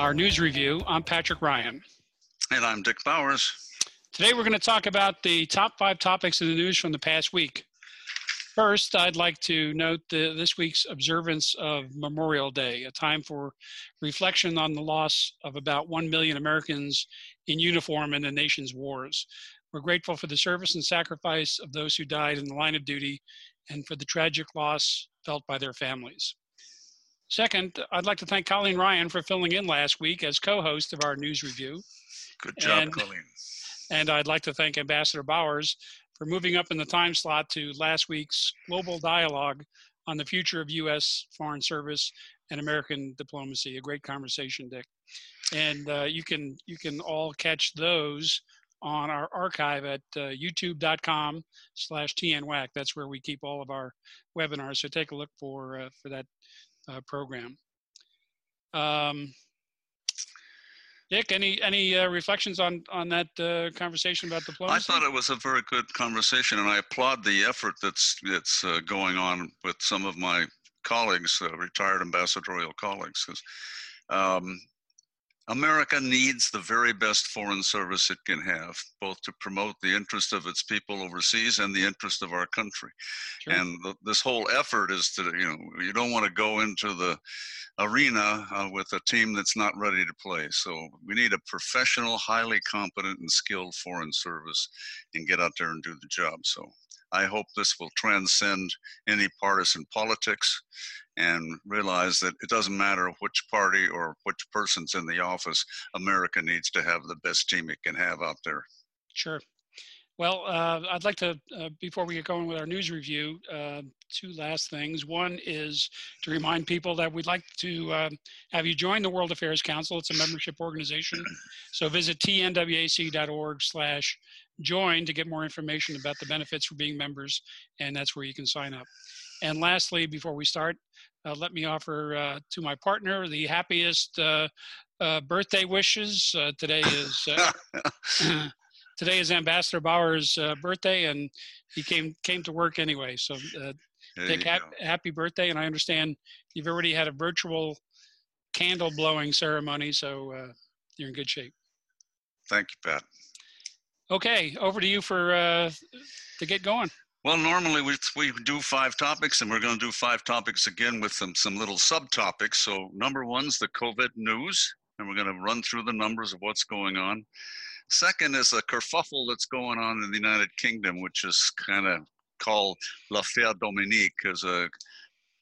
our news review. I'm Patrick Ryan. And I'm Dick Bowers. Today we're going to talk about the top five topics in the news from the past week. First, I'd like to note the, this week's observance of Memorial Day, a time for reflection on the loss of about 1 million Americans in uniform in the nation's wars. We're grateful for the service and sacrifice of those who died in the line of duty and for the tragic loss felt by their families. Second, I'd like to thank Colleen Ryan for filling in last week as co host of our news review. Good job, and, Colleen. And I'd like to thank Ambassador Bowers for moving up in the time slot to last week's global dialogue on the future of U.S. foreign service and American diplomacy. A great conversation, Dick. And uh, you can you can all catch those on our archive at uh, youtube.com slash tnwac. That's where we keep all of our webinars. So take a look for uh, for that uh, program. Um, Dick, any any uh, reflections on on that uh, conversation about diplomacy? I thought it was a very good conversation, and I applaud the effort that's that's uh, going on with some of my colleagues, uh, retired ambassadorial colleagues. Um, America needs the very best foreign service it can have, both to promote the interest of its people overseas and the interest of our country. Sure. And the, this whole effort is to, you know, you don't want to go into the arena uh, with a team that's not ready to play. So we need a professional, highly competent, and skilled foreign service and get out there and do the job. So I hope this will transcend any partisan politics and realize that it doesn't matter which party or which person's in the office, America needs to have the best team it can have out there. Sure. Well, uh, I'd like to, uh, before we get going with our news review, uh, two last things. One is to remind people that we'd like to uh, have you join the World Affairs Council. It's a membership organization. So visit tnwac.org slash join to get more information about the benefits for being members, and that's where you can sign up. And lastly, before we start, uh, let me offer uh, to my partner the happiest birthday wishes. today is today is Ambassador Bowers' uh, birthday, and he came came to work anyway. So, uh, Dick, ha- happy birthday! And I understand you've already had a virtual candle blowing ceremony, so uh, you're in good shape. Thank you, Pat. Okay, over to you for uh, to get going. Well, normally we, we do five topics, and we're going to do five topics again with some, some little subtopics. So, number one's the COVID news, and we're going to run through the numbers of what's going on. Second is a kerfuffle that's going on in the United Kingdom, which is kind of called l'affaire Dominique, as a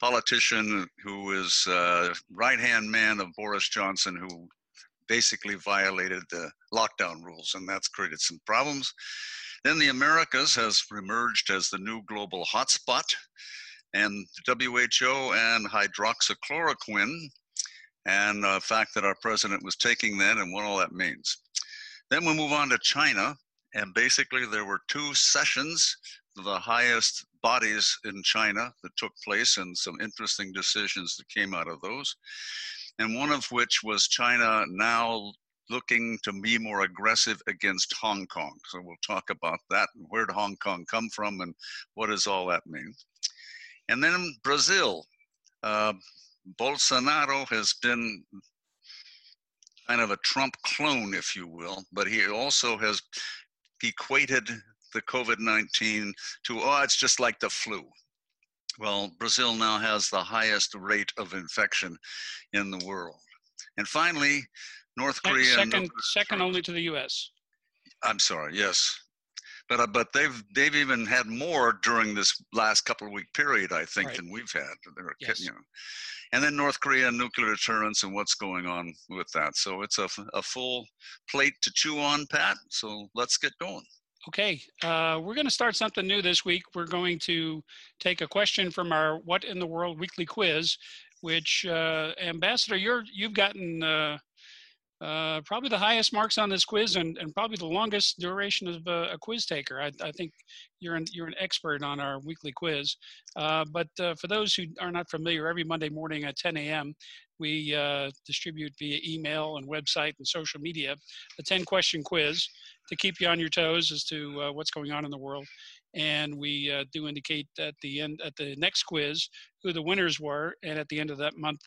politician who is a right-hand man of Boris Johnson, who basically violated the lockdown rules, and that's created some problems. Then the Americas has emerged as the new global hotspot, and WHO and hydroxychloroquine, and the fact that our president was taking that and what all that means. Then we move on to China, and basically there were two sessions, the highest bodies in China that took place, and some interesting decisions that came out of those. And one of which was China now looking to be more aggressive against Hong Kong. So we'll talk about that and where did Hong Kong come from and what does all that mean. And then Brazil. Uh, Bolsonaro has been kind of a Trump clone, if you will, but he also has equated the COVID 19 to, oh, it's just like the flu. Well, Brazil now has the highest rate of infection in the world. And finally, North Korea. Second, second only to the U.S. I'm sorry. Yes, but uh, but they've they've even had more during this last couple of week period, I think, right. than we've had. They're, yes. you know and then North Korea nuclear deterrence and what's going on with that. So it's a, a full plate to chew on, Pat. So let's get going. Okay, uh, we're going to start something new this week. We're going to take a question from our "What in the World" weekly quiz, which uh, Ambassador, you're you've gotten uh, probably the highest marks on this quiz and, and probably the longest duration of uh, a quiz taker. I, I, think you're an, you're an expert on our weekly quiz. Uh, but uh, for those who are not familiar, every Monday morning at 10 a.m., we uh, distribute via email and website and social media a 10 question quiz to keep you on your toes as to uh, what's going on in the world and we uh, do indicate at the end at the next quiz who the winners were and at the end of that month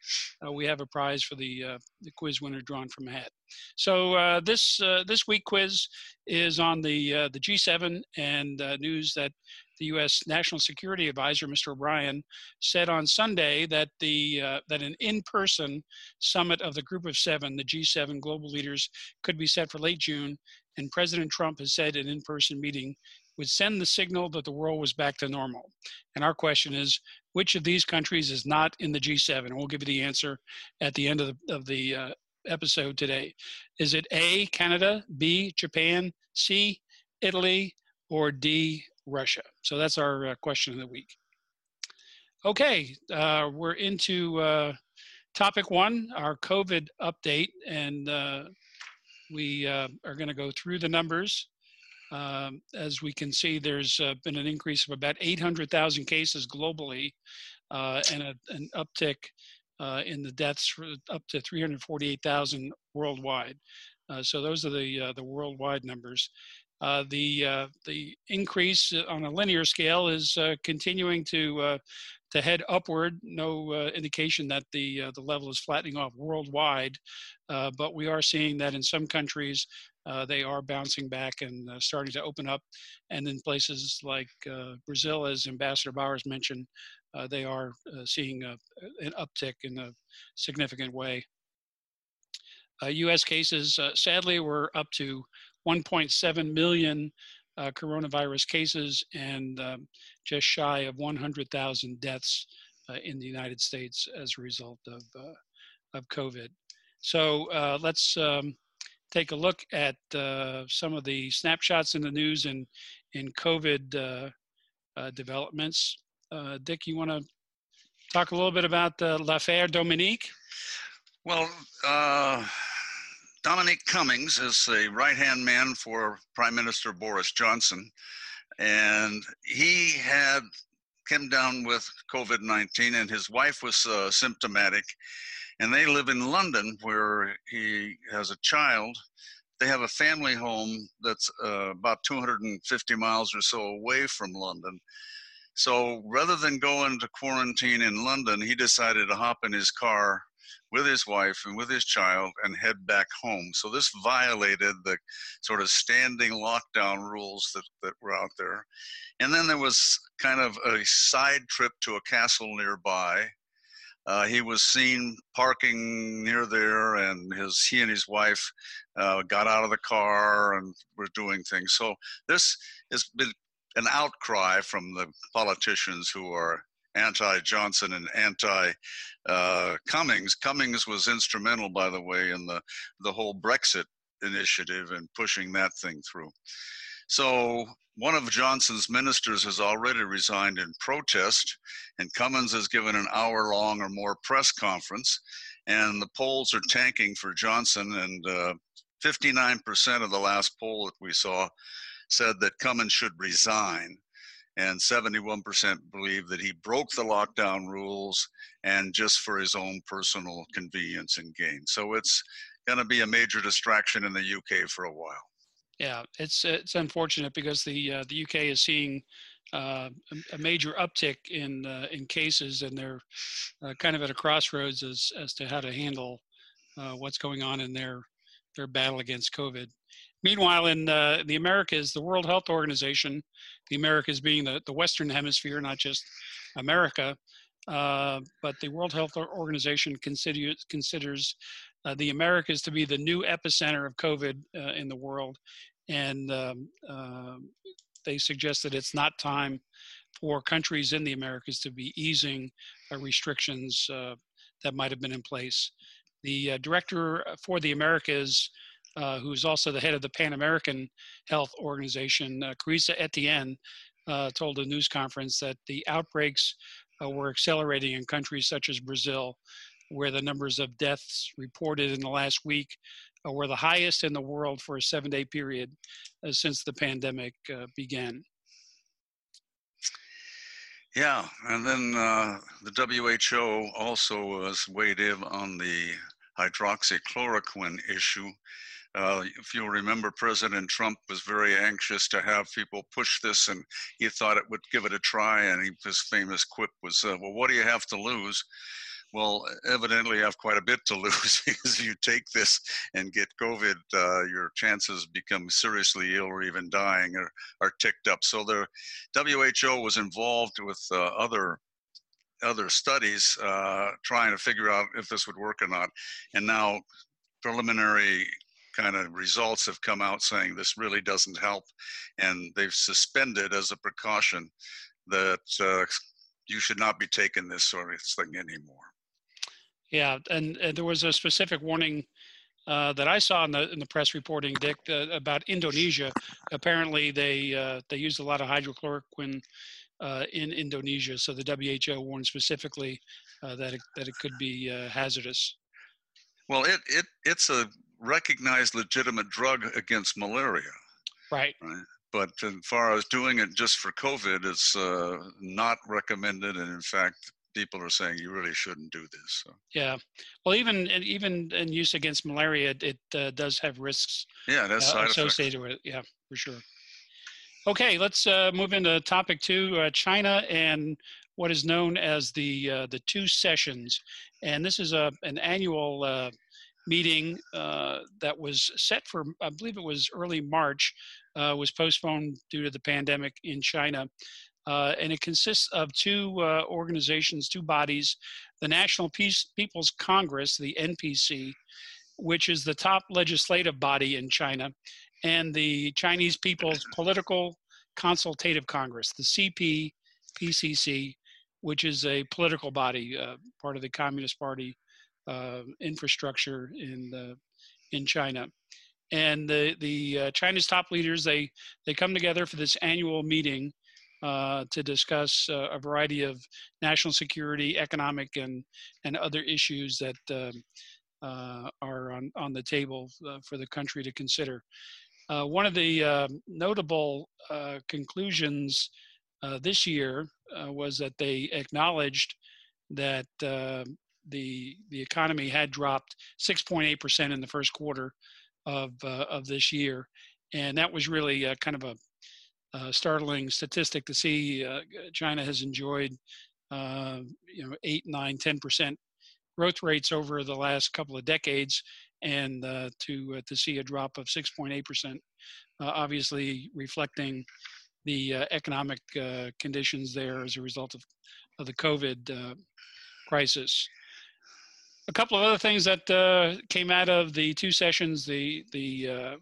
uh, we have a prize for the uh, the quiz winner drawn from a hat so uh, this uh, this week quiz is on the uh, the G7 and news that the U.S. National Security Advisor, Mr. O'Brien, said on Sunday that the that an in-person summit of the Group of Seven, the G7 global leaders, could be set for late June, and President Trump has said an in-person meeting would send the signal that the world was back to normal. And our question is, which of these countries is not in the G7? And we'll give you the answer at the end of the, of the uh, episode today. Is it A, Canada, B, Japan, C, Italy, or D, Russia? So that's our uh, question of the week. Okay, uh, we're into uh, topic one, our COVID update, and uh, we uh, are going to go through the numbers um, as we can see, there's uh, been an increase of about 800,000 cases globally uh, and a, an uptick uh, in the deaths up to 348,000 worldwide. Uh, so those are the, uh, the worldwide numbers. Uh, the, the increase on a linear scale is continuing to, to head upward. No indication that the, the level is flattening off worldwide, but we are seeing that in some countries uh, they are bouncing back and uh, starting to open up. And in places like uh, Brazil, as Ambassador Bowers mentioned, uh, they are uh, seeing a, an uptick in a significant way. US uh, cases, sadly, were up to 1.7 million coronavirus cases and um, just shy of 100,000 deaths in the United States as a result of, of COVID. So let's um, take a look at uh, some of the snapshots in the news and in COVID uh, uh, developments. Uh, Dick, you want to talk a little bit about the l'affaire Dominique? Well, Dominic Cummings is a right-hand man for Prime Minister Boris Johnson, and he had came down with COVID-19, and his wife was uh, symptomatic and they live in London where he has a child. They have a family home that's uh, about 250 miles or so away from London. So rather than go into quarantine in London, he decided to hop in his car with his wife and with his child and head back home. So this violated the sort of standing lockdown rules that, that were out there. And then there was kind of a side trip to a castle nearby uh, he was seen parking near there, and his he and his wife uh, got out of the car and were doing things. So this has been an outcry from the politicians who are anti-Johnson and anti-Cummings. Uh, Cummings was instrumental, by the way, in the the whole Brexit initiative and pushing that thing through. So one of Johnson's ministers has already resigned in protest, and Cummings has given an hour long or more press conference, and the polls are tanking for Johnson, and uh, 59% of the last poll that we saw said that Cummings should resign, and 71% believe that he broke the lockdown rules and just for his own personal convenience and gain. So it's going to be a major distraction in the UK for a while. Yeah, it's it's unfortunate because the uh, the UK is seeing uh, a, major uptick in uh, in cases, and they're uh, kind of at a crossroads as as to how to handle uh, what's going on in their their battle against COVID. Meanwhile, in uh, the Americas, the World Health Organization, the Americas being the, the Western Hemisphere, not just America, but the World Health Organization considers considers uh, the Americas to be the new epicenter of COVID uh, in the world, and um, uh, they suggest that it's not time for countries in the Americas to be easing uh, restrictions uh, that might have been in place. The uh, director for the Americas, uh, who's also the head of the Pan American Health Organization, uh, Carissa Etienne, told a news conference that the outbreaks were accelerating in countries such as Brazil, where the numbers of deaths reported in the last week were the highest in the world for a seven-day period uh, since the pandemic uh, began. Yeah, and then uh, the WHO also was weighed in on the hydroxychloroquine issue. Uh, if you'll remember, President Trump was very anxious to have people push this, and he thought it would give it a try. And he, his famous quip was, uh, "Well, what do you have to lose?" Well, evidently, have quite a bit to lose because if you take this and get COVID, uh, your chances become seriously ill or even dying are, are ticked up. So the WHO was involved with uh, other other studies uh, trying to figure out if this would work or not. And now preliminary kind of results have come out saying this really doesn't help. And they've suspended as a precaution that uh, you should not be taking this sort of thing anymore. Yeah, and, and there was a specific warning uh, that I saw in the in the press reporting, Dick, uh, about Indonesia. Apparently, they uh, they used a lot of hydrochloroquine uh, in Indonesia, so the WHO warned specifically uh, that it, that it could be uh, hazardous. Well, it it it's a recognized legitimate drug against malaria. Right. Right. But as far as doing it just for COVID, it's not recommended, and in fact, people are saying you really shouldn't do this. So. Yeah, well, even even in use against malaria, it, uh, does have risks. Yeah, that's uh, associated effects. with it. Yeah, for sure. Okay, let's uh, move into topic two: uh, China and what is known as the uh, the two sessions, and this is a an annual uh, meeting that was set for I believe it was early March, was postponed due to the pandemic in China. Uh, and it consists of two uh, organizations, two bodies the National Peace, People's Congress, the NPC, which is the top legislative body in China, and the Chinese People's Political Consultative Congress, the CP PCC, which is a political body, uh, part of the Communist Party uh, infrastructure in in China. And the the uh, top leaders they they come together for this annual meeting uh, to discuss uh, a variety of national security, economic, and and other issues that um, uh, are on on the table uh, for the country to consider. Uh, one of the notable conclusions this year was that they acknowledged that the the economy had dropped 6.8% in the first quarter of of this year, and that was really kind of a uh, startling statistic to see. Uh, China has enjoyed, uh, you know, eight, nine, ten percent growth rates over the last couple of decades, and uh, to uh, to see a drop of 6.8 percent, uh, obviously reflecting the economic conditions there as a result of of the COVID crisis. A couple of other things that came out of the two sessions, the the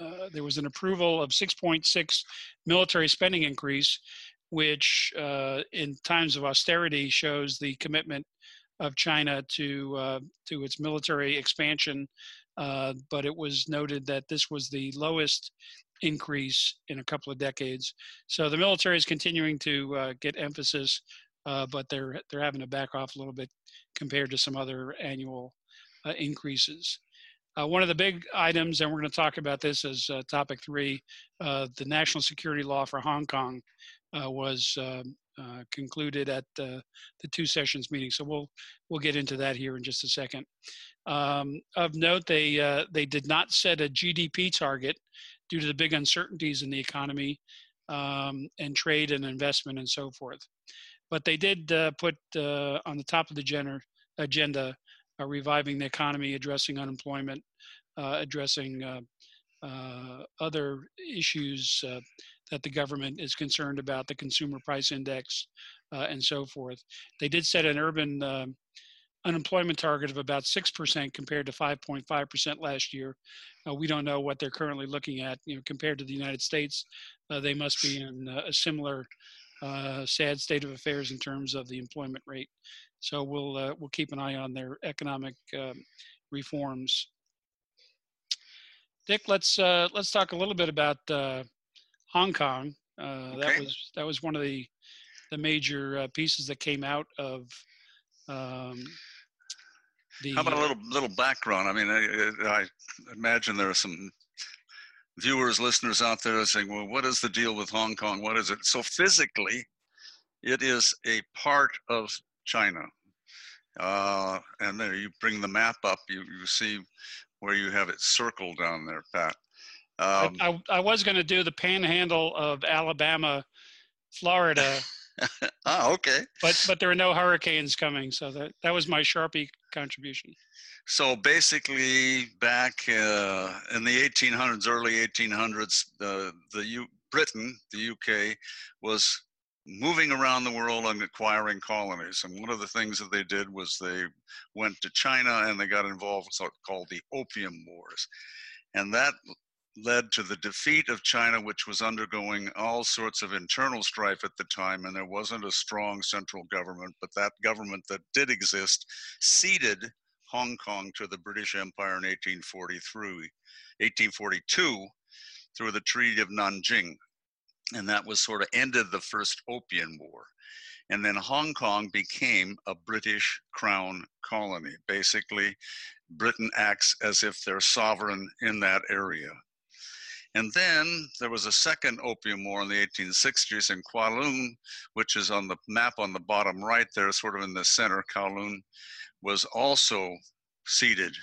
uh, there was an approval of 6.6 military spending increase, which uh, in times of austerity shows the commitment of China to uh, to its military expansion. Uh, but it was noted that this was the lowest increase in a couple of decades. So the military is continuing to uh, get emphasis, but they're they're having to back off a little bit compared to some other annual increases. Uh, one of the big items, and we're going to talk about this as uh, topic three, uh, the national security law for Hong Kong uh, was um, uh, concluded at the two sessions meeting. So we'll we'll get into that here in just a second. Um, of note, they uh, they did not set a GDP target due to the big uncertainties in the economy um, and trade and investment and so forth. But they did put on the top of the agenda uh, reviving the economy, addressing unemployment, uh, addressing uh, uh, other issues uh, that the government is concerned about, the consumer price index, and so forth. They did set an urban unemployment target of about 6% compared to 5.5% last year. Uh, we don't know what they're currently looking at. You know, compared to the United States, uh, they must be in a similar uh, sad state of affairs in terms of the employment rate. So we'll uh, we'll keep an eye on their economic um, reforms. Dick, let's uh, let's talk a little bit about uh, Hong Kong. Uh, okay. That was that was one of the the major uh, pieces that came out of um, the, How about a little little background? I mean, I, I imagine there are some viewers, listeners out there saying, "Well, what is the deal with Hong Kong? What is it?" So physically, it is a part of China. Uh, and there you bring the map up, you, you see where you have it circled down there, Pat. Um, I, I, I, was going to do the panhandle of Alabama, Florida. ah, okay. But but there are no hurricanes coming, so that that was my Sharpie contribution. So basically, back uh, in the 1800s, early 1800s, the the U- Britain, the UK, was moving around the world and acquiring colonies. And one of the things that they did was they went to China and they got involved with what's called the Opium Wars. And that led to the defeat of China, which was undergoing all sorts of internal strife at the time, and there wasn't a strong central government. But that government that did exist ceded Hong Kong to the British Empire in 1843, 1842 through the Treaty of Nanjing and that was sort of ended the first opium war and then hong kong became a british crown colony basically britain acts as if they're sovereign in that area and then there was a second opium war in the 1860s in Kowloon, which is on the map on the bottom right there, sort of in the center. Kowloon was also ceded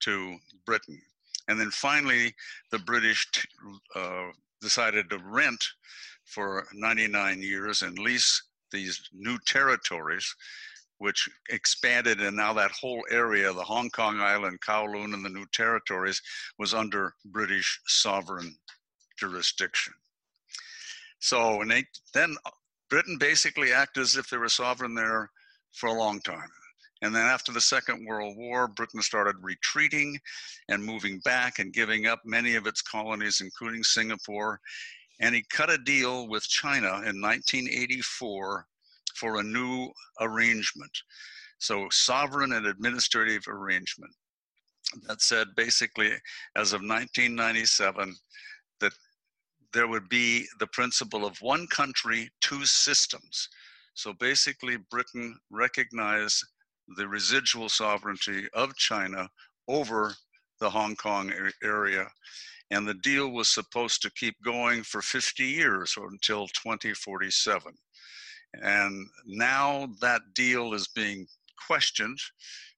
to Britain. And then finally, the British uh, decided to rent for 99 years and lease these new territories, which expanded, and now that whole area, the Hong Kong Island, Kowloon, and the new territories, was under British sovereign jurisdiction. So they, then Britain basically acted as if they were sovereign there for a long time. And then after the Second World War, Britain started retreating and moving back and giving up many of its colonies, including Singapore. And he cut a deal with China in 1984 for a new arrangement. So, sovereign and administrative arrangement. That said, basically, as of 1997, that there would be the principle of one country, two systems. So basically, Britain recognized the residual sovereignty of China over the Hong Kong area. And the deal was supposed to keep going for 50 years or until 2047. And now that deal is being questioned.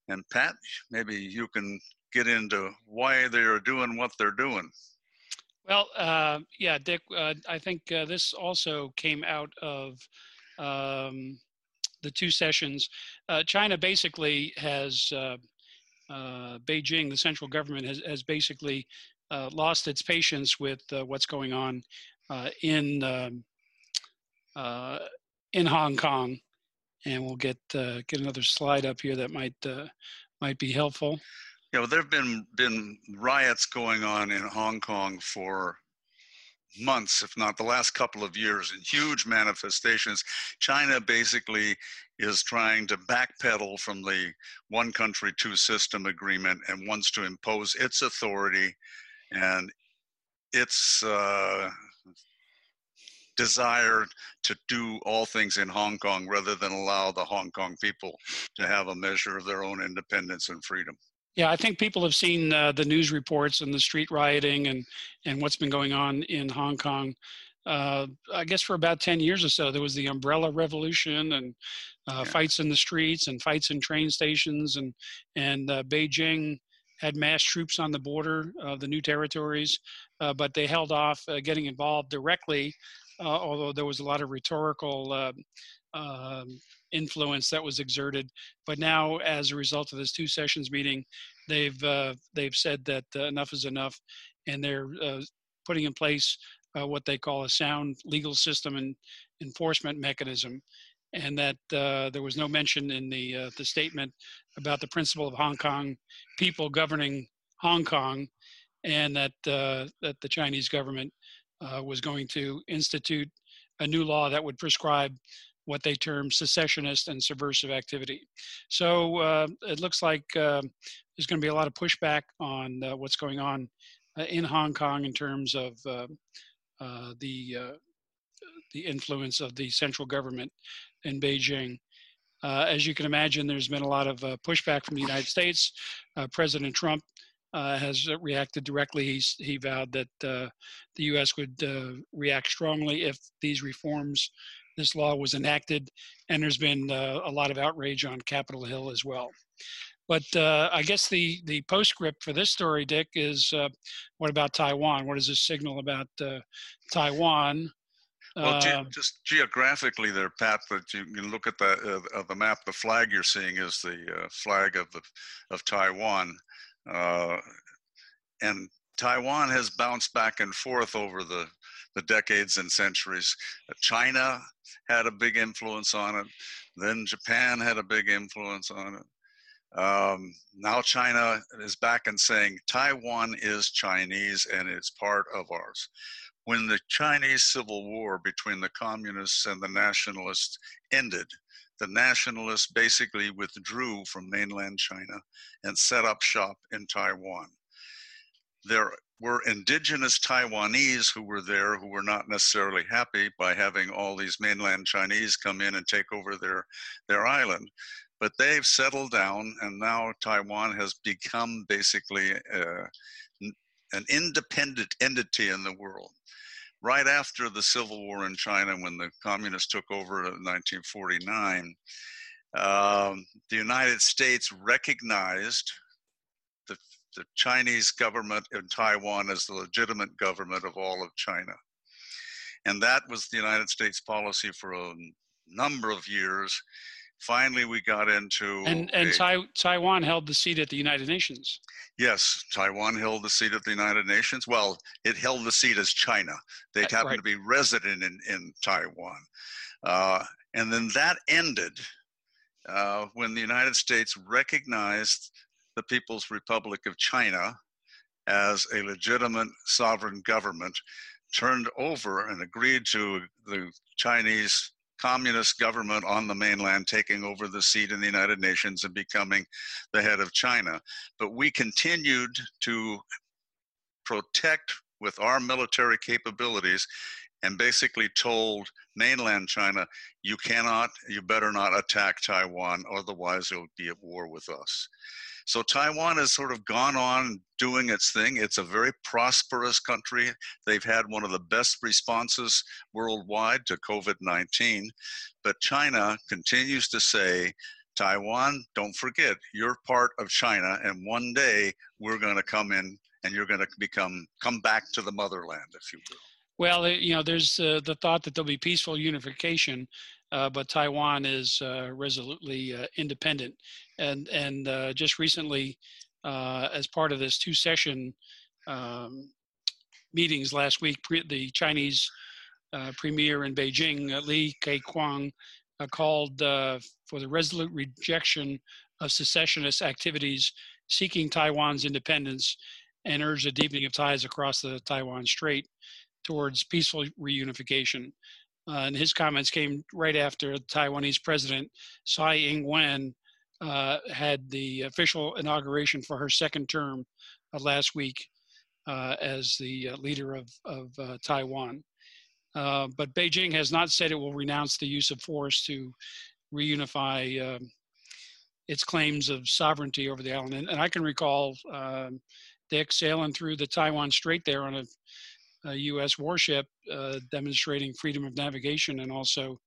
And Pat, maybe you can get into why they are doing what they're doing. Well, uh, yeah, Dick, uh, I think uh, this also came out of um, the two sessions, uh, China basically has uh, uh, Beijing, the central government has, has basically uh, lost its patience with uh, what's going on in um, in Hong Kong, and we'll get get another slide up here that might might be helpful. Yeah, well, there have been been riots going on in Hong Kong for months, if not the last couple of years, in huge manifestations. China basically is trying to backpedal from the one country, two system agreement and wants to impose its authority and its uh, desire to do all things in Hong Kong rather than allow the Hong Kong people to have a measure of their own independence and freedom. Yeah, I think people have seen uh, the news reports and the street rioting and and what's been going on in Hong Kong. Uh, I guess for about 10 years or so, there was the umbrella revolution and uh, yeah. fights in the streets and fights in train stations. And, and uh, Beijing had mass troops on the border of the new territories, uh, but they held off uh, getting involved directly, although there was a lot of rhetorical um, influence that was exerted. But now, as a result of this two sessions meeting, they've uh, they've said that uh, enough is enough, and they're uh, putting in place uh, what they call a sound legal system and enforcement mechanism, and that uh, there was no mention in the uh, the statement about the principle of Hong Kong people governing Hong Kong, and that that the Chinese government was going to institute a new law that would prescribe what they term secessionist and subversive activity. So uh, it looks like uh, there's going to be a lot of pushback on uh, what's going on uh, in Hong Kong in terms of uh, uh, the the influence of the central government in Beijing. As you can imagine, there's been a lot of pushback from the United States. President Trump uh, has reacted directly. He's, he vowed that uh, the U.S. would uh, react strongly if these reforms, this law was enacted. And there's been a lot of outrage on Capitol Hill as well. But I guess the, the postscript for this story, Dick, is what about Taiwan? What does this signal about Taiwan? Well, ge- um, just geographically, there, Pat. That you can look at the uh, the map. The flag you're seeing is the uh, flag of the of Taiwan, uh, and Taiwan has bounced back and forth over the the decades and centuries. China had a big influence on it. Then Japan had a big influence on it. Um, now China is back and saying Taiwan is Chinese and it's part of ours when the Chinese Civil War between the communists and the nationalists ended, the nationalists basically withdrew from mainland China and set up shop in Taiwan. There were indigenous Taiwanese who were there who were not necessarily happy by having all these mainland Chinese come in and take over their, their island. But they've settled down, and now Taiwan has become basically uh, an independent entity in the world right after the civil war in China, when the communists took over in 1949, um, the United States recognized the, the Chinese government in Taiwan as the legitimate government of all of China. And that was the United States policy for a number of years. Finally, we got into. And, and a, Taiwan held the seat at the United Nations. Yes, Taiwan held the seat at the United Nations. Well, it held the seat as China. They happened right. to be resident in, in Taiwan. Uh, and then that ended uh, when the United States recognized the People's Republic of China as a legitimate sovereign government, turned over and agreed to the Chinese communist government on the mainland taking over the seat in the United Nations and becoming the head of China. But we continued to protect with our military capabilities and basically told mainland China, you cannot, you better not attack Taiwan, otherwise you'll be at war with us. So Taiwan has sort of gone on doing its thing. It's a very prosperous country. They've had one of the best responses worldwide to COVID 19. But China continues to say, Taiwan, don't forget, you're part of China, and one day we're going to come in and you're going to become come back to the motherland, if you will. Well, you know, there's uh, the thought that there'll be peaceful unification, uh, but Taiwan is uh, resolutely uh, independent. And and uh, just recently, uh, as part of this two-session um, meetings last week, pre- the Chinese premier in Beijing, Li Keqiang, called for the resolute rejection of secessionist activities seeking Taiwan's independence and urged a deepening of ties across the Taiwan Strait towards peaceful reunification. Uh, and his comments came right after Taiwanese President Tsai Ing-wen uh, had the official inauguration for her second term uh, last week uh, as the uh, leader of, of uh, Taiwan. but Beijing has not said it will renounce the use of force to reunify um, its claims of sovereignty over the island. And, and I can recall um, Dick sailing through the Taiwan Strait there on a a U.S. warship uh, demonstrating freedom of navigation and also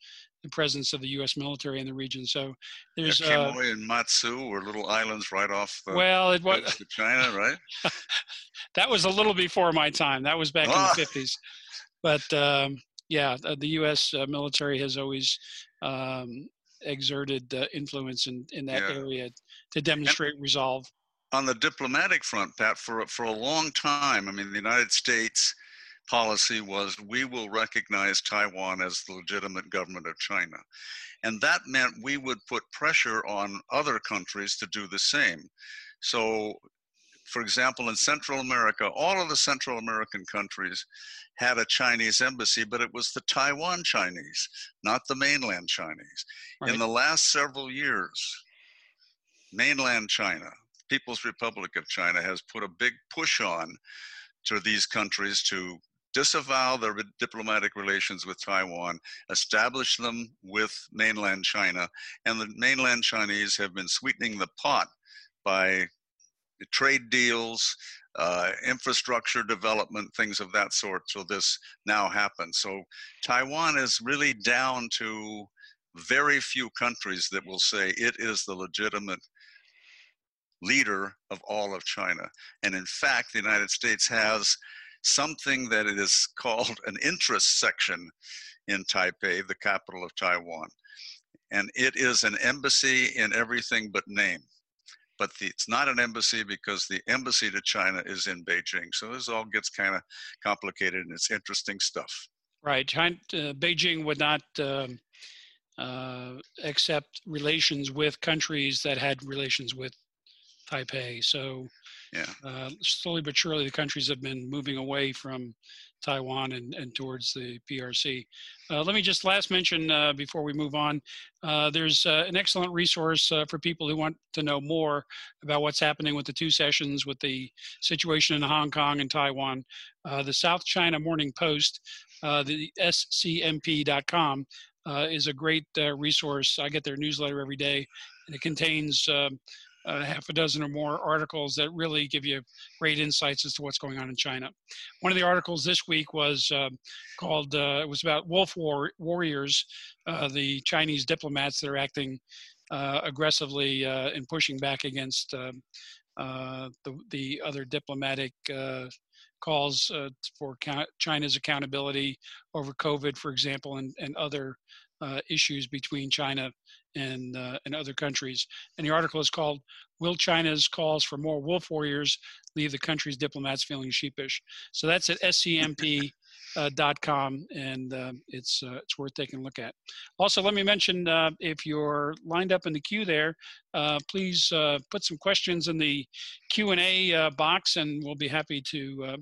the presence of the U.S. military in the region. So there's yeah, uh, and Matsu were little islands right off the well, it was to China, right? that was a little before my time. That was back ah. in the 50s. But um, yeah, the U.S. Uh, military has always um, exerted uh, influence in, in that yeah. area to demonstrate and, resolve. On the diplomatic front, Pat, for for a long time, I mean, the United States policy was we will recognize Taiwan as the legitimate government of China. And that meant we would put pressure on other countries to do the same. So, for example, in Central America, all of the Central American countries had a Chinese embassy, but it was the Taiwan Chinese, not the mainland Chinese. Right. In the last several years, mainland China, People's Republic of China, has put a big push on to these countries to disavow their diplomatic relations with Taiwan, establish them with mainland China, and the mainland Chinese have been sweetening the pot by trade deals, uh, infrastructure development, things of that sort. So this now happens. So Taiwan is really down to very few countries that will say it is the legitimate leader of all of China. And in fact, the United States has something that it is called an interest section in Taipei, the capital of Taiwan. And it is an embassy in everything but name. But the, it's not an embassy because the embassy to China is in Beijing. So this all gets kind of complicated and it's interesting stuff. Right. China, uh, Beijing would not um, uh, accept relations with countries that had relations with Taipei. So yeah. Uh, slowly but surely, the countries have been moving away from Taiwan and, and towards the PRC. Uh, let me just last mention uh, before we move on uh, there's uh, an excellent resource uh, for people who want to know more about what's happening with the two sessions, with the situation in Hong Kong and Taiwan. the South China Morning Post, the scmp.com, is a great resource. I get their newsletter every day, and it contains uh, half a dozen or more articles that really give you great insights as to what's going on in China. One of the articles this week was uh, called, uh, it was about wolf war- warriors, uh, the Chinese diplomats that are acting uh, aggressively uh, and pushing back against the, the other diplomatic calls for China's accountability over COVID, for example, and, and other issues between China and, uh, and other countries. And the article is called Will China's Calls for More Wolf Warriors Leave the Country's Diplomats Feeling Sheepish? So that's at scmp.com, uh, and uh, it's, uh, it's worth taking a look at. Also, let me mention uh, if you're lined up in the queue there, uh, please put some questions in the Q&A box, and we'll be happy to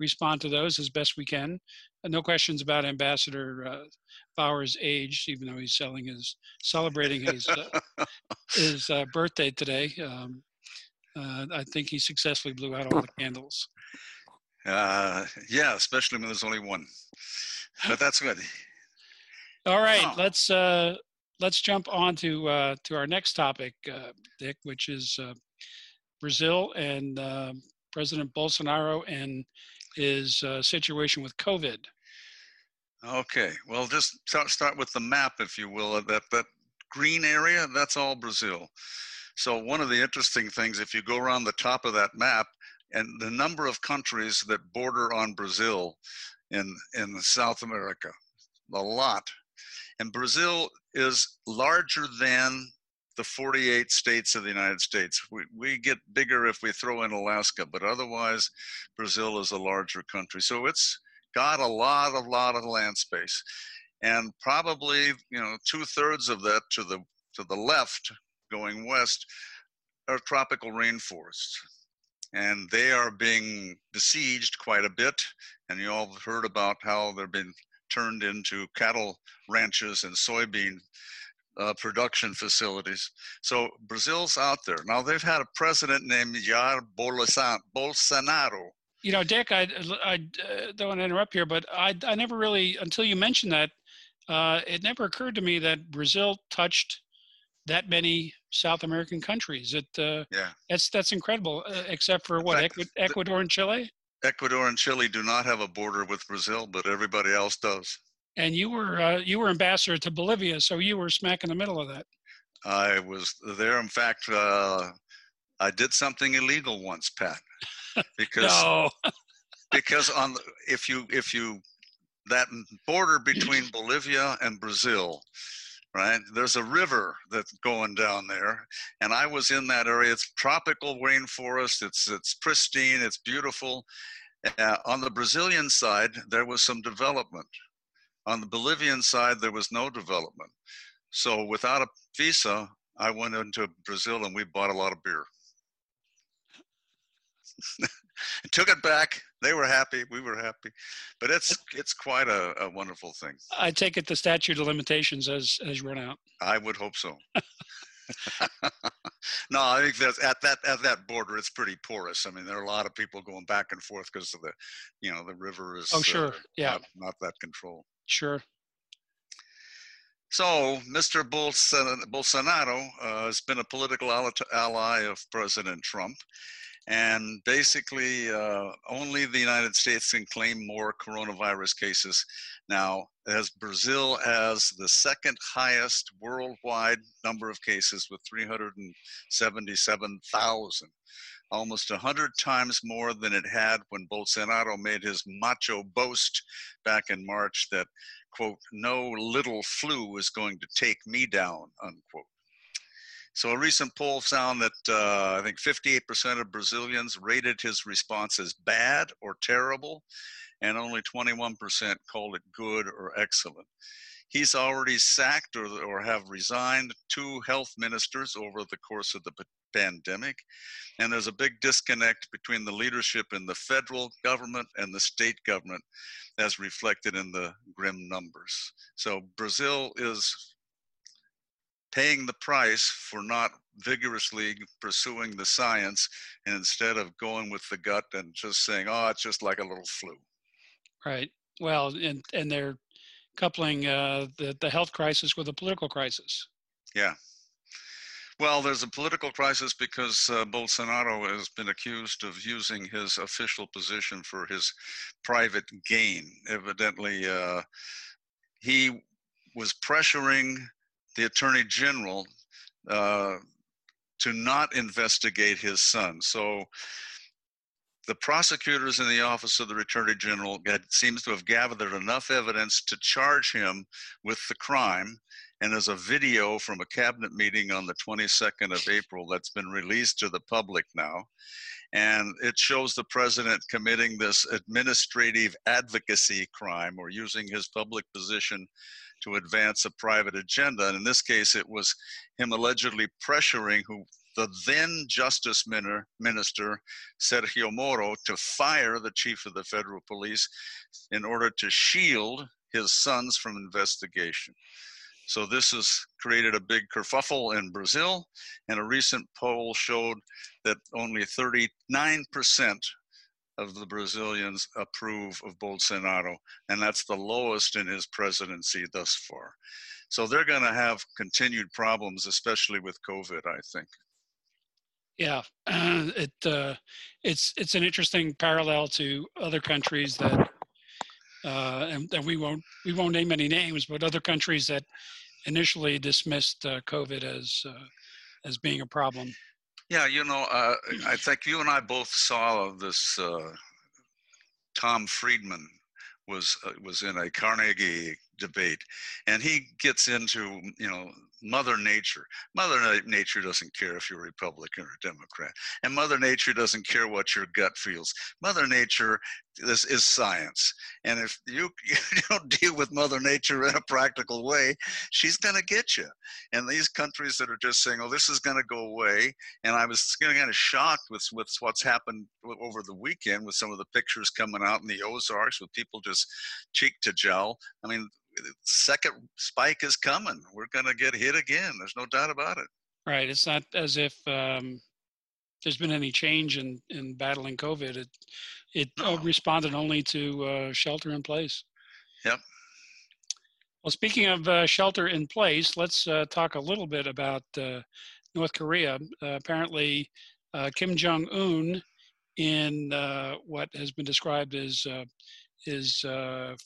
respond to those as best we can. No questions about Ambassador Bowers' age, even though he's selling his celebrating his uh, his uh, birthday today. Um, uh, I think he successfully blew out all the candles. Uh, yeah, especially when there's only one. But that's good. all right, oh. let's uh, let's jump on to uh, to our next topic, Dick, which is Brazil and President Bolsonaro and his situation with COVID. Okay, well, just start, start with the map, if you will. That that green area, that's all Brazil. So one of the interesting things, if you go around the top of that map, and the number of countries that border on Brazil in in South America, a lot. And Brazil is larger than the 48 states of the United States. We, we get bigger if we throw in Alaska, but otherwise, Brazil is a larger country. So it's got a lot, a lot of land space, and probably you know two thirds of that to the to the left, going west, are tropical rainforests, and they are being besieged quite a bit. And you all heard about how they're being turned into cattle ranches and soybean uh, production facilities. So Brazil's out there. Now they've had a president named Jair Bolsonaro you know, Dick, I, I uh, don't want to interrupt here, but I, I never really, until you mentioned that, uh, it never occurred to me that Brazil touched that many South American countries. It, uh, yeah, that's that's incredible. Uh, except for what fact, Ecuador and Chile. Ecuador and Chile do not have a border with Brazil, but everybody else does. And you were uh, you were ambassador to Bolivia, so you were smack in the middle of that. I was there. In fact, uh, I did something illegal once, Pat because because on the, if you if you that border between Bolivia and Brazil, right? There's a river that's going down there, and I was in that area. It's tropical rainforest. It's it's pristine. It's beautiful. Uh, on the Brazilian side, there was some development. On the Bolivian side, there was no development. So without a visa, I went into Brazil and we bought a lot of beer. took it back. They were happy. We were happy, but it's it's quite a, a wonderful thing. I take it the statute of limitations has has run out. I would hope so. no, I think that at that at that border, it's pretty porous. I mean, there are a lot of people going back and forth because of the, you know, the river is. Oh, sure. Uh, yeah. Not, not, that control. Sure. So, Mr. Bolsonaro uh, has been a political ally of President Trump. And basically, uh, only the United States can claim more coronavirus cases now, as Brazil has the second highest worldwide number of cases with 377,000, almost 100 times more than it had when Bolsonaro made his macho boast back in March that, quote, no little flu is going to take me down, unquote. So a recent poll found that uh, I think 58% of Brazilians rated his response as bad or terrible, and only 21% called it good or excellent. He's already sacked or, or have resigned two health ministers over the course of the pandemic, and there's a big disconnect between the leadership in the federal government and the state government, as reflected in the grim numbers. So Brazil is paying the price for not vigorously pursuing the science and instead of going with the gut and just saying, oh, it's just like a little flu. Right. Well, and, and they're coupling uh, the, the health crisis with a political crisis. Yeah. Well, there's a political crisis because uh, Bolsonaro has been accused of using his official position for his private gain. Evidently, uh, he was pressuring the attorney general uh, to not investigate his son. So the prosecutors in the office of the attorney general had, seems to have gathered enough evidence to charge him with the crime and there's a video from a cabinet meeting on the 22nd of april that's been released to the public now and it shows the president committing this administrative advocacy crime or using his public position to advance a private agenda. And in this case, it was him allegedly pressuring who the then Justice Minister, Sergio Moro, to fire the chief of the federal police in order to shield his sons from investigation. So this has created a big kerfuffle in Brazil, and a recent poll showed that only 39% of the Brazilians approve of Bolsonaro, and that's the lowest in his presidency thus far. So they're going to have continued problems, especially with COVID, I think. Yeah, it uh, it's it's an interesting parallel to other countries that, uh, and, and we won't we won't name any names, but other countries that initially dismissed uh, COVID as uh, as being a problem. Yeah, you know, uh, I think you and I both saw this. Uh, Tom Friedman was was in a Carnegie debate, and he gets into you know Mother Nature. Mother Nature doesn't care if you're Republican or Democrat, and Mother Nature doesn't care what your gut feels. Mother Nature this is science. And if you, you don't deal with Mother Nature in a practical way, she's going to get you. And these countries that are just saying, oh, this is going to go away. And I was kind of shocked with, with what's happened over the weekend with some of the pictures coming out in the Ozarks with people just cheek to jowl. I mean, second spike is coming. We're going to get hit again. There's no doubt about it. Right. It's not as if um, there's been any change in, in battling COVID. It, it no. responded only to uh, shelter in place. Yep. Well, speaking of uh, shelter in place, let's uh, talk a little bit about uh, North Korea. Uh, apparently, uh, Kim Jong Un, in what has been described as his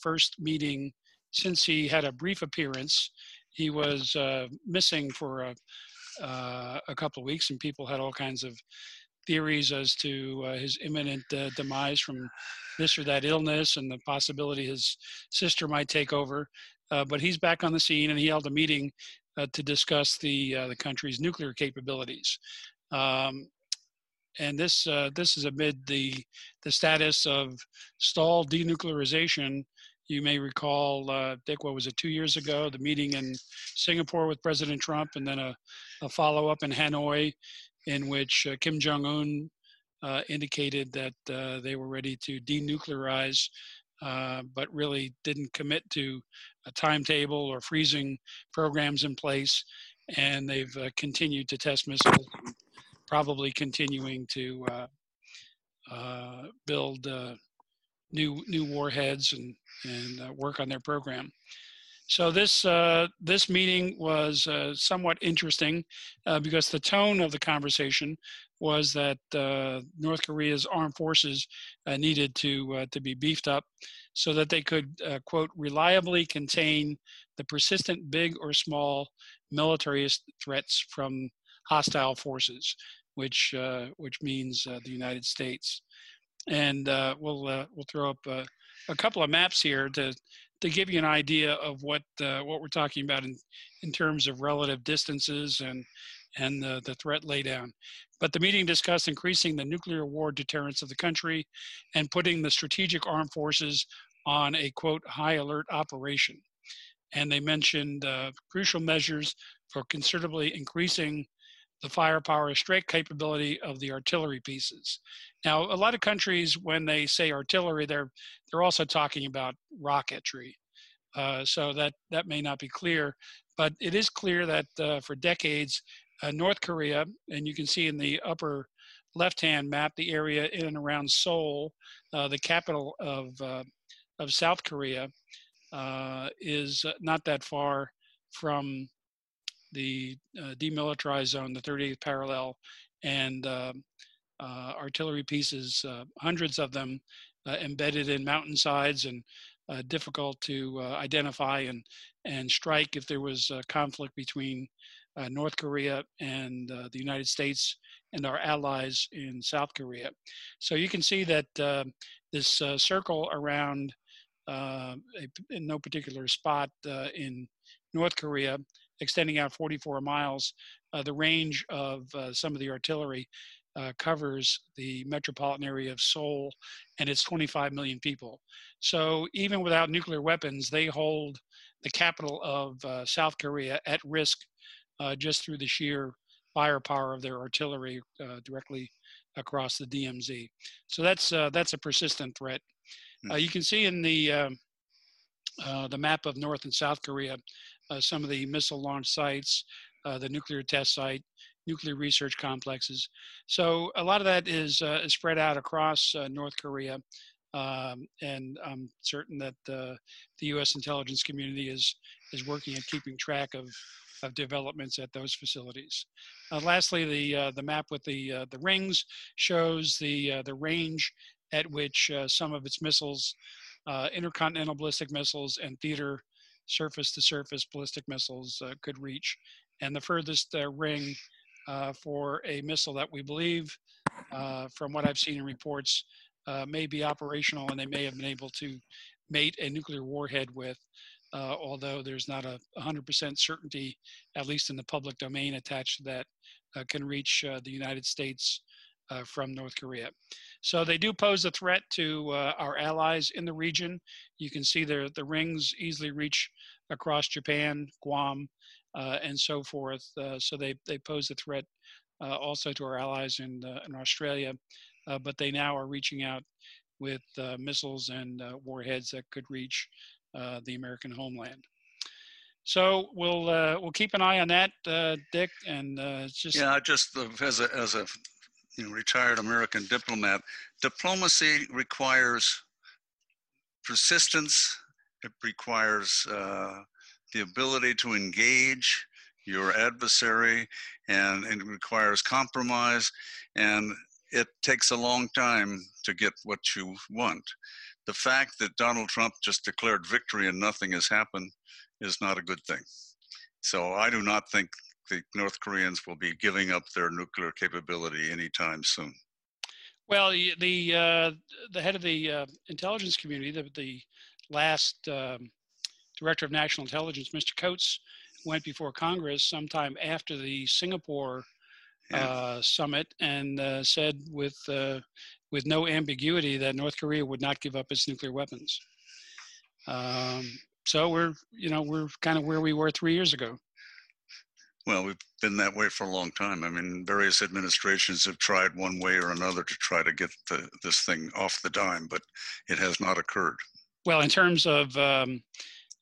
first meeting since he had a brief appearance, he was missing for a, a couple of weeks, and people had all kinds of theories as to uh, his imminent uh, demise from this or that illness and the possibility his sister might take over. Uh, but he's back on the scene and he held a meeting uh, to discuss the, uh, the country's nuclear capabilities. Um, and this, uh, this is amid the, the status of stalled denuclearization you may recall, uh, Dick, what was it, two years ago, the meeting in Singapore with President Trump, and then a, a follow up in Hanoi in which uh, Kim Jong un uh, indicated that uh, they were ready to denuclearize, uh, but really didn't commit to a timetable or freezing programs in place. and they've uh, continued to test missiles, probably continuing to build new new warheads and and uh, work on their program. So this uh, this meeting was uh, somewhat interesting uh, because the tone of the conversation was that uh, North Korea's armed forces uh, needed to to be beefed up so that they could quote reliably contain the persistent big or small military threats from hostile forces, which which means the United States and uh, we'll uh, we'll throw up uh, a couple of maps here to to give you an idea of what uh, what we're talking about in in terms of relative distances and and the, the threat laydown. But the meeting discussed increasing the nuclear war deterrence of the country and putting the strategic armed forces on a quote high alert operation. And they mentioned uh, crucial measures for considerably increasing the firepower strike capability of the artillery pieces. Now, a lot of countries, when they say artillery, they're they're also talking about rocketry. Uh, so that that may not be clear, but it is clear that uh, for decades, uh, North Korea, and you can see in the upper left-hand map the area in and around Seoul, uh, the capital of uh, of South Korea, uh, is not that far from the uh, demilitarized zone, the 38th parallel, and uh, uh, artillery pieces, uh, hundreds of them uh, embedded in mountainsides and uh, difficult to identify and, and strike if there was a conflict between North Korea and the United States and our allies in South Korea. So you can see that this circle around a, in no particular spot in North Korea extending out 44 miles. Uh, the range of uh, some of the artillery uh, covers the metropolitan area of Seoul, and it's 25 million people. So even without nuclear weapons, they hold the capital of uh, South Korea at risk uh, just through the sheer firepower of their artillery uh, directly across the DMZ. So that's that's a persistent threat. Hmm. you can see in the um, the map of North and South Korea some of the missile launch sites, uh, the nuclear test site, nuclear research complexes. So a lot of that is, uh, spread out across North Korea. Um, and I'm certain that the U.S. intelligence community is is working at keeping track of of developments at those facilities. Uh, lastly, the uh, the map with the uh, the rings shows the the range at which some of its missiles, intercontinental ballistic missiles, and theater surface to surface ballistic missiles uh, could reach. And the furthest uh, ring uh, for a missile that we believe, from what I've seen in reports, may be operational and they may have been able to mate a nuclear warhead with. Uh, although there's not a 100% certainty, at least in the public domain attached to that, uh, can reach uh, the United States from North Korea. So they do pose a threat to uh, our allies in the region. You can see the, the rings easily reach across Japan, Guam, uh, and so forth. Uh, so they, they pose a threat uh, also to our allies in, uh, in Australia, uh, but they now are reaching out with missiles and warheads that could reach the American homeland. So we'll we'll keep an eye on that, Dick, and just yeah, just as a as a you know, retired American diplomat, diplomacy requires persistence. It requires uh, the ability to engage your adversary, and it requires compromise, and it takes a long time to get what you want. The fact that Donald Trump just declared victory and nothing has happened is not a good thing. So I do not think the North Koreans will be giving up their nuclear capability anytime soon. Well, the uh, the head of the uh, intelligence community, the, the last um, director of national intelligence, Mr. Coats, went before Congress sometime after the Singapore yeah. uh, summit and uh, said with uh, with no ambiguity that North Korea would not give up its nuclear weapons. Um, so we're you know we're kind of where we were three years ago. Well, we've been that way for a long time. I mean, various administrations have tried one way or another to try to get the, this thing off the dime, but it has not occurred. Well, in terms of um,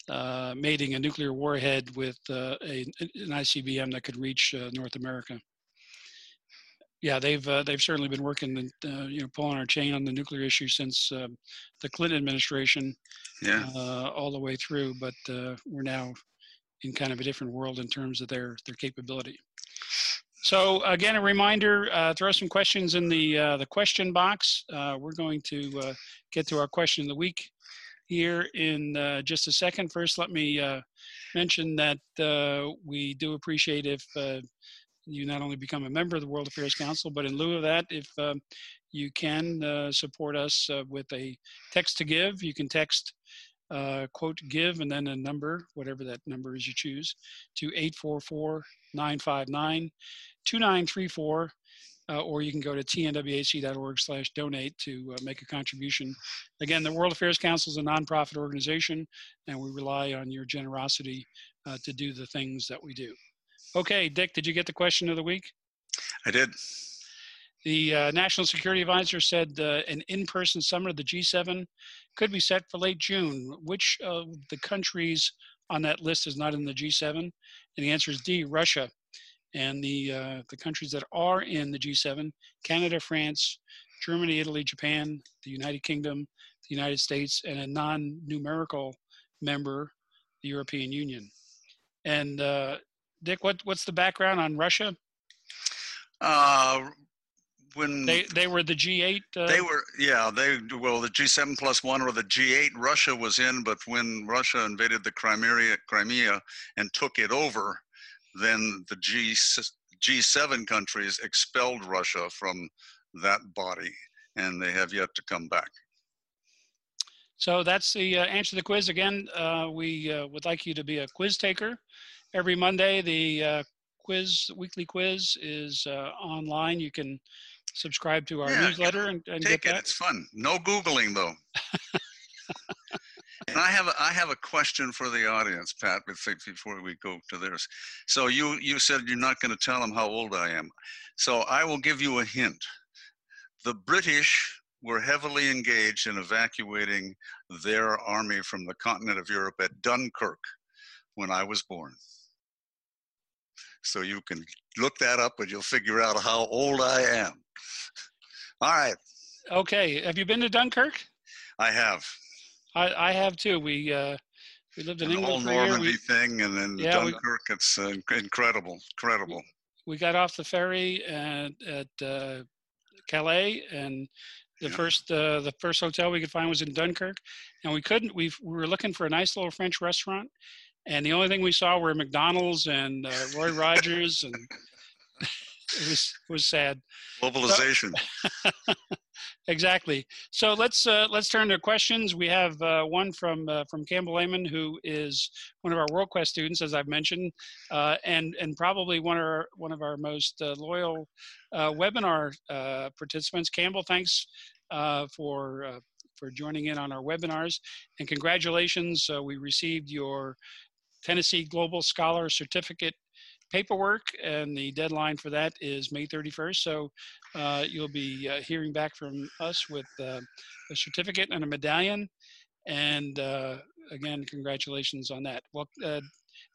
uh, mating a nuclear warhead with uh, a, an ICBM that could reach uh, North America. Yeah, they've uh, they've certainly been working, uh, you know, pulling our chain on the nuclear issue since um, the Clinton administration, Yeah. uh, all the way through. But we're now in kind of a different world in terms of their their capability. So again, a reminder: uh, throw some questions in the uh, the question box. Uh, we're going to uh, get to our question of the week here in uh, just a second. First, let me uh, mention that we do appreciate if you not only become a member of the World Affairs Council, but in lieu of that, if you can support us with a text to give, you can text uh, quote give and then a number, whatever that number is you choose, to 844 959 2934. Uh, or you can go to tnwac.org slash donate to uh, make a contribution. Again, the World Affairs Council is a nonprofit organization, and we rely on your generosity uh, to do the things that we do. Okay, Dick, did you get the question of the week? I did. The uh, National Security Advisor said uh, an in-person summit of the G7 could be set for late June. Which of the countries on that list is not in the G7? And the answer is D, Russia. And the, uh, the countries that are in the G7, Canada, France, Germany, Italy, Japan, the United Kingdom, the United States, and a non-numerical member, the European Union. And uh, Dick, what, what's the background on Russia? Uh, when they they were the G8. Uh... They were yeah they well the G7 plus one or the G8 Russia was in, but when Russia invaded the Crimea Crimea and took it over, then the G G7 countries expelled Russia from that body, and they have yet to come back. So that's the uh, answer to the quiz. Again, uh, we uh, would like you to be a quiz taker. Every Monday, the uh, quiz, weekly quiz, is uh, online. You can subscribe to our yeah, newsletter and, and take get it. That. It's fun. No googling though. and I have a, I have a question for the audience, Pat. Before we go to theirs, so you you said you're not going to tell them how old I am, so I will give you a hint. The British were heavily engaged in evacuating their army from the continent of Europe at Dunkirk when I was born. So you can look that up and you'll figure out how old I am. All right. Okay. Have you been to Dunkirk? I have. I, I have too. We uh, we lived in and England the whole Normandy we, thing, and then yeah, Dunkirk. We, it's uh, incredible, incredible. We got off the ferry at, at uh, Calais, and the yeah. first uh, the first hotel we could find was in Dunkirk, and we couldn't. We we were looking for a nice little French restaurant, and the only thing we saw were McDonald's and uh, Roy Rogers, and it was it was sad. Globalization. So, exactly. So let's uh, let's turn to questions. We have uh, one from uh, from Campbell Lehman, who is one of our WorldQuest students, as I've mentioned, uh, and and probably one of our, one of our most uh, loyal uh, webinar participants. Campbell, thanks for for joining in on our webinars, and congratulations. we received your Tennessee Global Scholar Certificate paperwork, and the deadline for that is May 31st. So uh, you'll be uh, hearing back from us with uh, a certificate and a medallion. And uh, again, congratulations on that. Well, uh,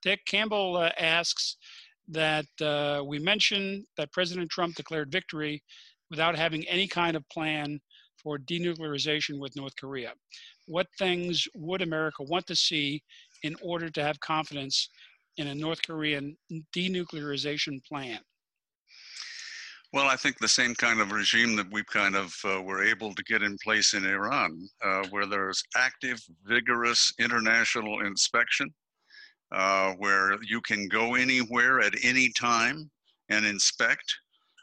Dick Campbell uh, asks that we mention that President Trump declared victory without having any kind of plan for denuclearization with North Korea. What things would America want to see in order to have confidence in a North Korean denuclearization plan? Well, I think the same kind of regime that we kind of uh, were able to get in place in Iran, uh, where there's active, vigorous international inspection, uh, where you can go anywhere at any time and inspect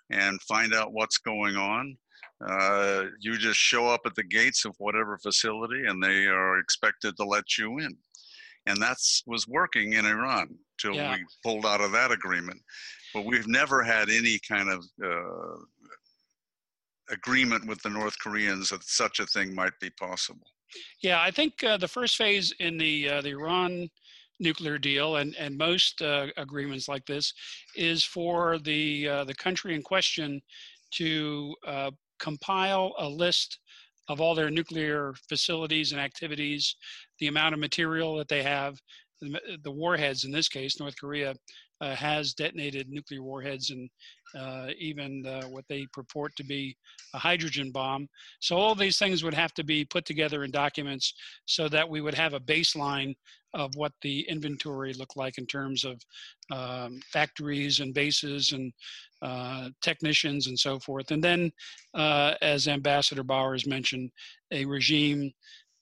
and find out what's going on. Uh, you just show up at the gates of whatever facility and they are expected to let you in and that's was working in Iran till yeah. we pulled out of that agreement. But we've never had any kind of uh, agreement with the North Koreans that such a thing might be possible. Yeah, I think uh, the first phase in the uh, the Iran nuclear deal and and most uh, agreements like this is for the uh, the country in question to uh, compile a list of all their nuclear facilities and activities, the amount of material that they have, the, the warheads in this case, North Korea uh, has detonated nuclear warheads and uh, even uh, what they purport to be a hydrogen bomb. So all these things would have to be put together in documents so that we would have a baseline of what the inventory looked like in terms of um, factories and bases and uh, technicians and so forth. And then, uh, as Ambassador Bowers mentioned, a regime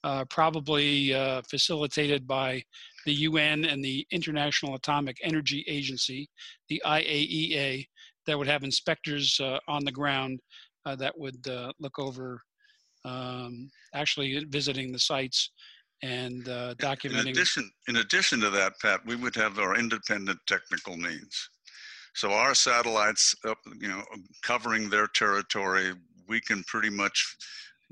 uh, probably uh, facilitated by the UN and the International Atomic Energy Agency, the IAEA, that would have inspectors uh, on the ground uh, that would uh, look over um, actually visiting the sites and uh, documenting. In addition, in addition to that, Pat, we would have our independent technical means. So our satellites, up, you know, covering their territory, we can pretty much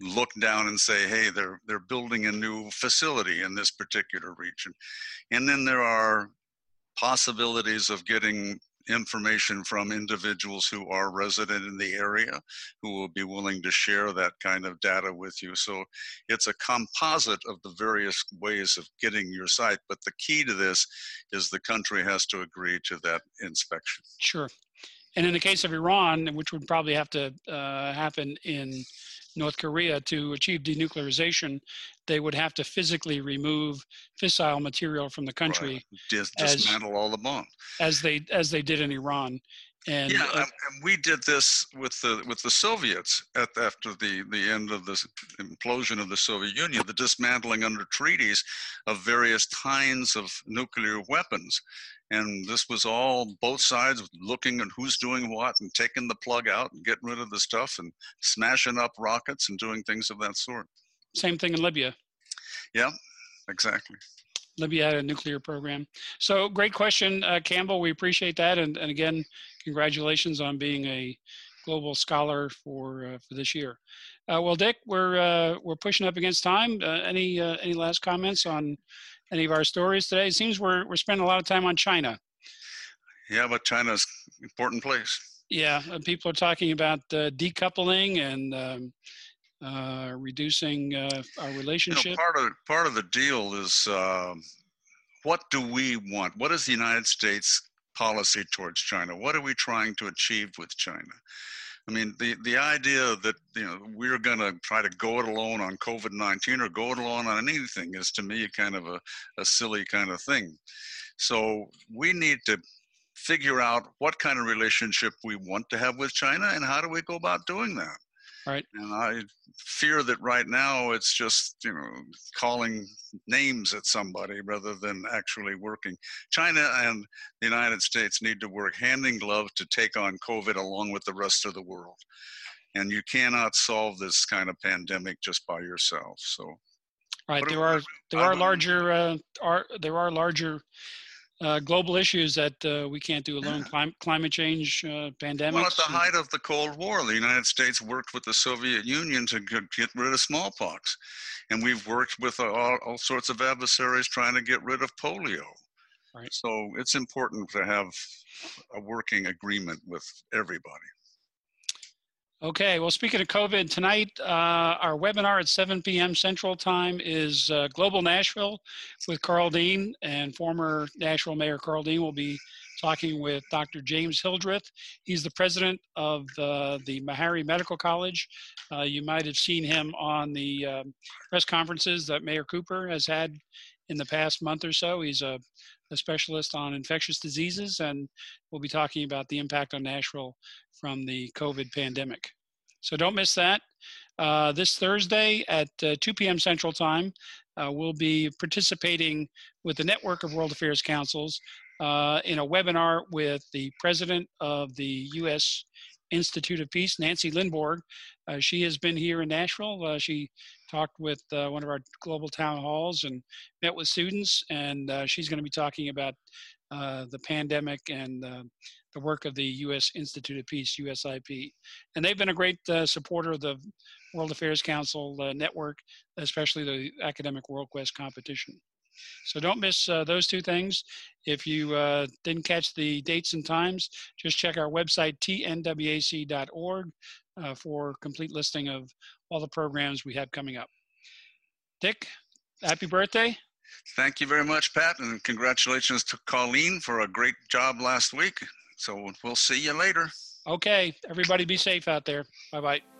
look down and say, hey, they're they're building a new facility in this particular region, and then there are possibilities of getting information from individuals who are resident in the area who will be willing to share that kind of data with you. So it's a composite of the various ways of getting your site. But the key to this is the country has to agree to that inspection. Sure. And in the case of Iran, which would probably have to uh, happen in North Korea to achieve denuclearization, they would have to physically remove fissile material from the country. Right. Dis- dismantle as, all the bombs. As they as they did in Iran. And, yeah, uh, and we did this with the with the Soviets at, after the the end of the implosion of the Soviet Union, the dismantling under treaties of various kinds of nuclear weapons, and this was all both sides looking at who's doing what and taking the plug out and getting rid of the stuff and smashing up rockets and doing things of that sort. Same thing in Libya. Yeah, exactly. Libya had a nuclear program. So great question, uh, Campbell. We appreciate that, and, and again, congratulations on being a global scholar for uh, for this year. Uh, well, Dick, we're uh, we're pushing up against time. Uh, any uh, any last comments on any of our stories today? It seems we're we're spending a lot of time on China. Yeah, but China's an important place. Yeah, people are talking about uh, decoupling and um, uh, reducing uh, our relationship. You know, part of part of the deal is um, what do we want? What is the United States policy towards China? What are we trying to achieve with China? I mean, the, the idea that you know we're going to try to go it alone on COVID nineteen or go it alone on anything is to me kind of a, a silly kind of thing. So we need to figure out what kind of relationship we want to have with China and how do we go about doing that. Right. And I fear that right now it's just, you know, calling names at somebody rather than actually working. China and the United States need to work hand in glove to take on COVID along with the rest of the world. And you cannot solve this kind of pandemic just by yourself. So Right. There are there are larger uh, are there are larger uh, global issues that uh, we can't do alone. Clim- climate change, uh, pandemics. Well, at the height of the Cold War, the United States worked with the Soviet Union to get rid of smallpox, and we've worked with all, all sorts of adversaries trying to get rid of polio. Right. So it's important to have a working agreement with everybody. Okay, well, speaking of COVID, tonight uh, our webinar at 7 p.m. Central Time is uh, Global Nashville with Karl Dean, and former Nashville Mayor Karl Dean will be talking with Dr. James Hildreth. He's the president of uh, the Meharry Medical College. Uh, you might have seen him on the um, press conferences that Mayor Cooper has had in the past month or so. He's a, a specialist on infectious diseases, and we'll be talking about the impact on Nashville from the COVID pandemic. So don't miss that. Uh, this Thursday at uh, 2 p.m. Central Time, uh, we'll be participating with the Network of World Affairs Councils uh, in a webinar with the president of the U.S. Institute of Peace, Nancy Lindborg. Uh, she has been here in Nashville. Uh, she talked with one of our global town halls and met with students, and she's going to be talking about the pandemic and the work of the U.S. Institute of Peace, USIP. And they've been a great uh, supporter of the World Affairs Council uh, network, especially the Academic World Quest competition. So don't miss uh, those two things. If you uh, didn't catch the dates and times, just check our website, tnwac.org, uh, for complete listing of all the programs we have coming up. Dick, happy birthday. Thank you very much, Pat, and congratulations to Colleen for a great job last week. So we'll see you later. Okay, everybody be safe out there. Bye bye.